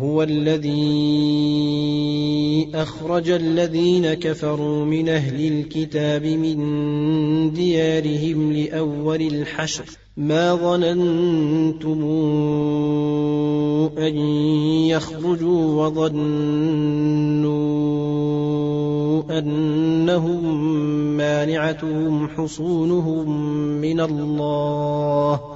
هو الذي أخرج الذين كفروا من أهل الكتاب من ديارهم لأول الحشر. ما ظننتم أن يخرجوا وظنوا أنهم مانعتهم حصونهم من الله.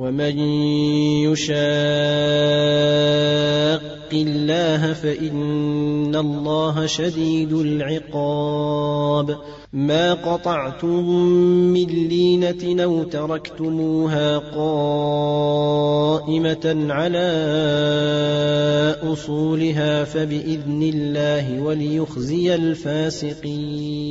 ومن يشاق الله فإن الله شديد العقاب. ما قطعتم من لينة أو تركتموها قائمة على أصولها فبإذن الله وليخزي الفاسقين.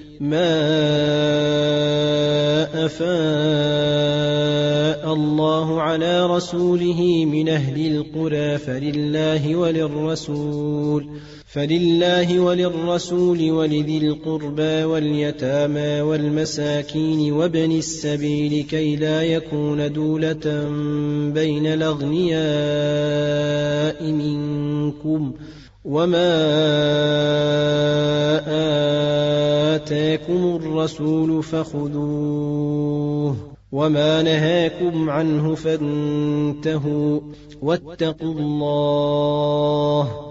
ما افاء الله على رسوله من أهل القرى فلله وللرسول فلله وللرسول ولذي القربى واليتامى والمساكين وابن السبيل كي لا يكون دولة بين الأغنياء منكم وما آتاكم الرسول فخذوه وما نهاكم عنه فانتهوا واتقوا الله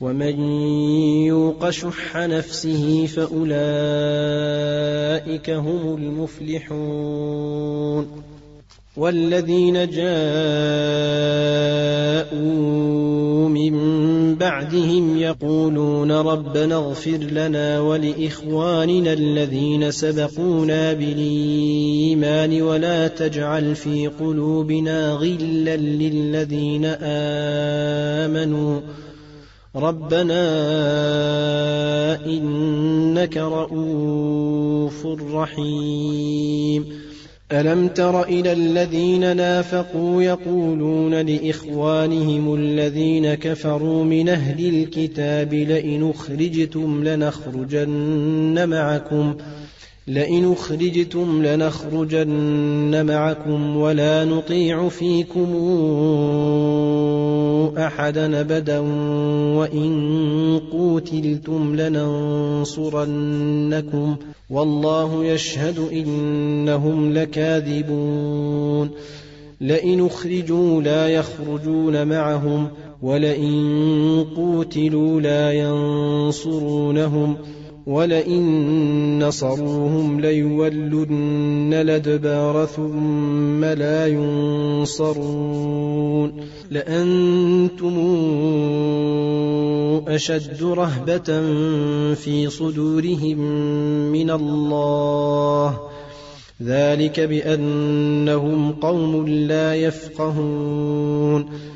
ومن يوق شح نفسه فأولئك هم المفلحون والذين جاءوا من بعدهم يقولون ربنا اغفر لنا ولإخواننا الذين سبقونا بالإيمان ولا تجعل في قلوبنا غلا للذين آمنوا ربنا انك رءوف رحيم الم تر إلى الذين نافقوا يقولون لاخوانهم الذين كفروا من أهل الكتاب لئن اخرجتم لنخرجن معكم لئن اخرجتم لنخرجن معكم ولا نطيع فيكم أحدا ابدا وإن قوتلتم لننصرنكم والله يشهد إنهم لكاذبون لئن أخرجوا لا يخرجون معهم ولئن قوتلوا لا ينصرونهم ولئن نصروهم ليولن الأدبار ثم لا ينصرون. لأنتم أشد رهبة في صدورهم من الله. ذلك بأنهم قوم لا يفقهون.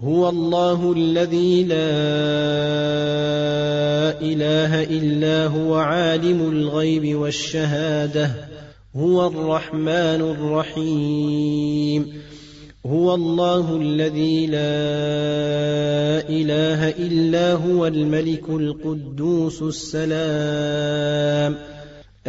هو الله الذي لا إله إلا هو عالم الغيب والشهادة. هو الرحمن الرحيم. هو الله الذي لا إله إلا هو الملك القدوس السلام.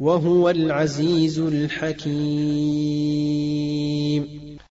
وهو العزيز الحكيم.